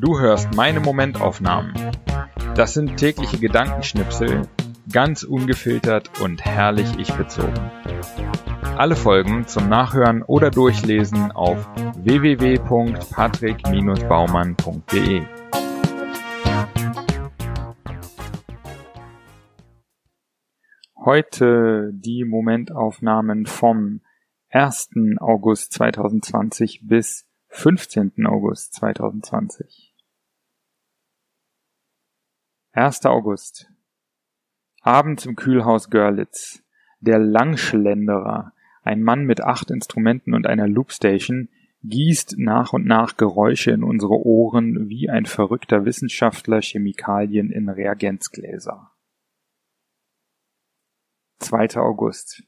Du hörst meine Momentaufnahmen. Das sind tägliche Gedankenschnipsel, ganz ungefiltert und herrlich ich bezogen. Alle Folgen zum Nachhören oder Durchlesen auf www.patrick-baumann.de. Heute die Momentaufnahmen vom 1. August 2020 bis 15. August 2020. 1. August. Abends im Kühlhaus Görlitz. Der Langschlenderer, ein Mann mit acht Instrumenten und einer Loopstation, gießt nach und nach Geräusche in unsere Ohren wie ein verrückter Wissenschaftler Chemikalien in Reagenzgläser. 2. August.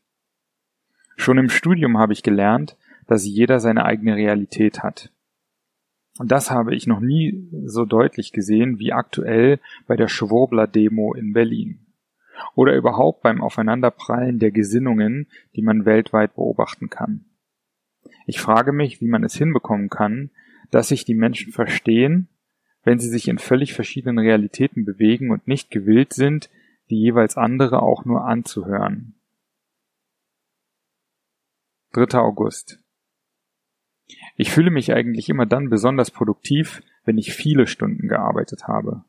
Schon im Studium habe ich gelernt, dass jeder seine eigene Realität hat. Und das habe ich noch nie so deutlich gesehen wie aktuell bei der Schwurbler-Demo in Berlin. Oder überhaupt beim Aufeinanderprallen der Gesinnungen, die man weltweit beobachten kann. Ich frage mich, wie man es hinbekommen kann, dass sich die Menschen verstehen, wenn sie sich in völlig verschiedenen Realitäten bewegen und nicht gewillt sind, die jeweils andere auch nur anzuhören. 3. August. Ich fühle mich eigentlich immer dann besonders produktiv, wenn ich viele Stunden gearbeitet habe.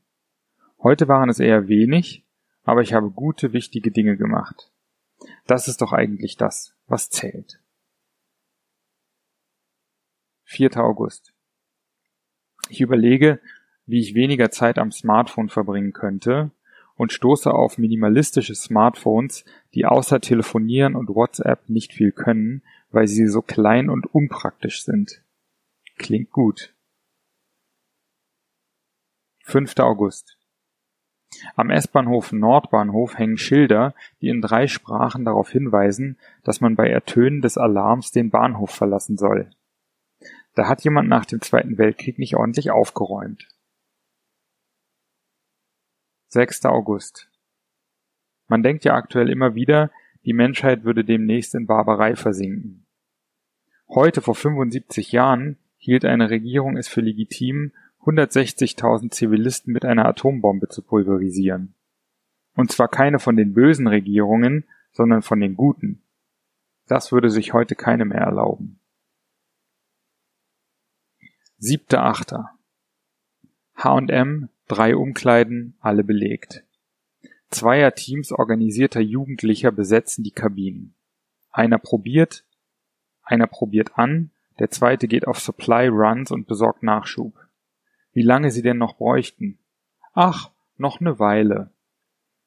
Heute waren es eher wenig, aber ich habe gute, wichtige Dinge gemacht. Das ist doch eigentlich das, was zählt. 4. August. Ich überlege, wie ich weniger Zeit am Smartphone verbringen könnte und stoße auf minimalistische Smartphones, die außer Telefonieren und WhatsApp nicht viel können, weil sie so klein und unpraktisch sind. Klingt gut. 5. August. Am S-Bahnhof Nordbahnhof hängen Schilder, die in drei Sprachen darauf hinweisen, dass man bei Ertönen des Alarms den Bahnhof verlassen soll. Da hat jemand nach dem Zweiten Weltkrieg nicht ordentlich aufgeräumt. 6. August. Man denkt ja aktuell immer wieder, die Menschheit würde demnächst in Barbarei versinken. Heute vor 75 Jahren hielt eine Regierung es für legitim, 160.000 Zivilisten mit einer Atombombe zu pulverisieren. Und zwar keine von den bösen Regierungen, sondern von den guten. Das würde sich heute keine mehr erlauben. 7.8. H&M, drei Umkleiden, alle belegt. Zweierteams organisierter Jugendlicher besetzen die Kabinen. Einer probiert, einer probiert an, der zweite geht auf Supply Runs und besorgt Nachschub. Wie lange sie denn noch bräuchten? Ach, noch ne Weile.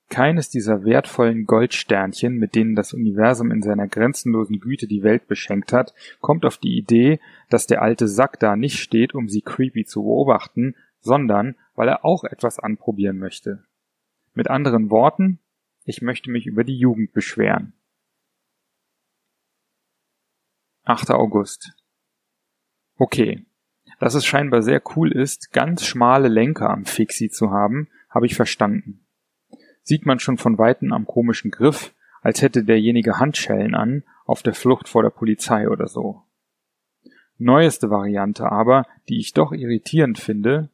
Keines dieser wertvollen Goldsternchen, mit denen das Universum in seiner grenzenlosen Güte die Welt beschenkt hat, kommt auf die Idee, dass der alte Sack da nicht steht, um sie creepy zu beobachten, sondern weil er auch etwas anprobieren möchte. Mit anderen Worten, ich möchte mich über die Jugend beschweren. 8. August. Okay. Dass es scheinbar sehr cool ist, ganz schmale Lenker am Fixie zu haben, habe ich verstanden. Sieht man schon von Weitem am komischen Griff, als hätte derjenige Handschellen an, auf der Flucht vor der Polizei oder so. Neueste Variante aber, die ich doch irritierend finde,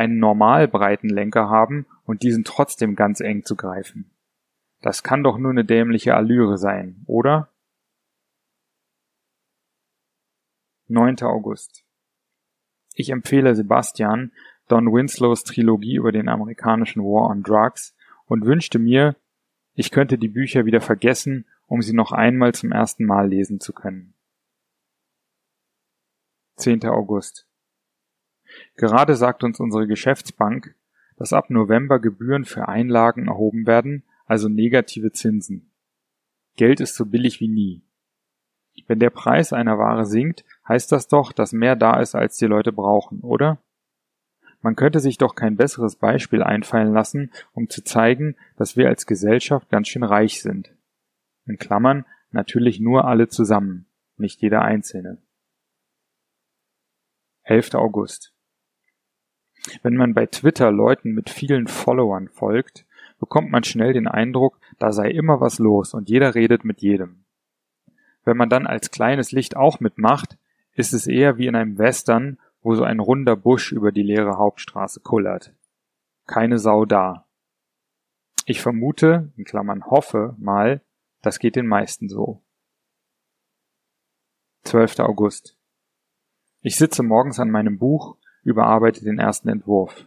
einen normal breiten Lenker haben und diesen trotzdem ganz eng zu greifen. Das kann doch nur eine dämliche Allüre sein, oder? 9. August. Ich empfehle Sebastian Don Winslows Trilogie über den amerikanischen War on Drugs und wünschte mir, ich könnte die Bücher wieder vergessen, um sie noch einmal zum ersten Mal lesen zu können. 10. August. Gerade sagt uns unsere Geschäftsbank, dass ab November Gebühren für Einlagen erhoben werden, also negative Zinsen. Geld ist so billig wie nie. Wenn der Preis einer Ware sinkt, heißt das doch, dass mehr da ist, als die Leute brauchen, oder? Man könnte sich doch kein besseres Beispiel einfallen lassen, um zu zeigen, dass wir als Gesellschaft ganz schön reich sind. In Klammern natürlich nur alle zusammen, nicht jeder Einzelne. 11. August. Wenn man bei Twitter Leuten mit vielen Followern folgt, bekommt man schnell den Eindruck, da sei immer was los und jeder redet mit jedem. Wenn man dann als kleines Licht auch mitmacht, ist es eher wie in einem Western, wo so ein runder Busch über die leere Hauptstraße kullert. Keine Sau da. Ich vermute, in Klammern hoffe mal, das geht den meisten so. 12. August. Ich sitze morgens an meinem Buch, überarbeite den ersten Entwurf.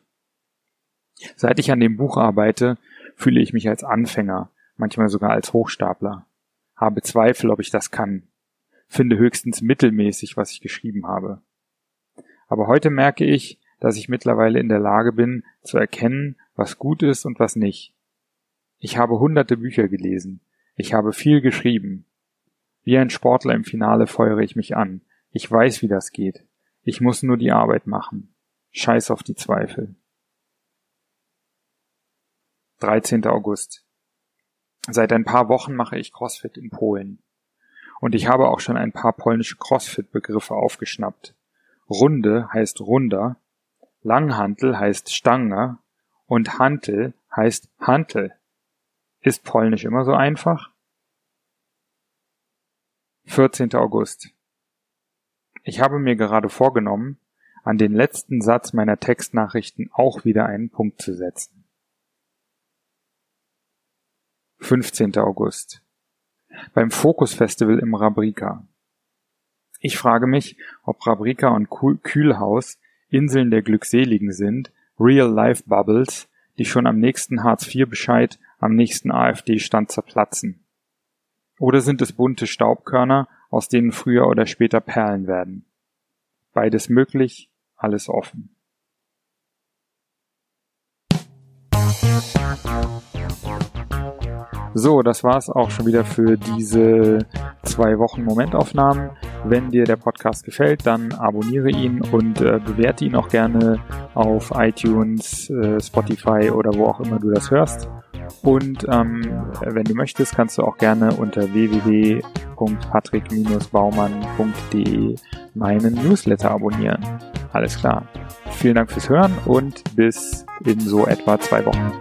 Seit ich an dem Buch arbeite, fühle ich mich als Anfänger, manchmal sogar als Hochstapler. Habe Zweifel, ob ich das kann. Finde höchstens mittelmäßig, was ich geschrieben habe. Aber heute merke ich, dass ich mittlerweile in der Lage bin, zu erkennen, was gut ist und was nicht. Ich habe hunderte Bücher gelesen. Ich habe viel geschrieben. Wie ein Sportler im Finale feuere ich mich an. Ich weiß, wie das geht. Ich muss nur die Arbeit machen. Scheiß auf die Zweifel. 13. August. Seit ein paar Wochen mache ich CrossFit in Polen. Und ich habe auch schon ein paar polnische CrossFit-Begriffe aufgeschnappt. Runde heißt Runder, Langhantel heißt Stange und Hantel heißt Hantel. Ist Polnisch immer so einfach? 14. August. Ich habe mir gerade vorgenommen, an den letzten Satz meiner Textnachrichten auch wieder einen Punkt zu setzen. 15. August. Beim Focus Festival im Rabrika. Ich frage mich, ob Rabrika und Kühlhaus Inseln der Glückseligen sind, Real-Life-Bubbles, die schon am nächsten Hartz-IV-Bescheid am nächsten AfD-Stand zerplatzen. Oder sind es bunte Staubkörner, aus denen früher oder später Perlen werden? Beides möglich, alles offen. So, das war's auch schon wieder für diese zwei Wochen Momentaufnahmen. Wenn dir der Podcast gefällt, dann abonniere ihn und äh, bewerte ihn auch gerne auf iTunes, äh, Spotify oder wo auch immer du das hörst. Und ähm, wenn du möchtest, kannst du auch gerne unter www.patrick-baumann.de meinen Newsletter abonnieren. Alles klar. Vielen Dank fürs Hören und bis in so etwa zwei Wochen.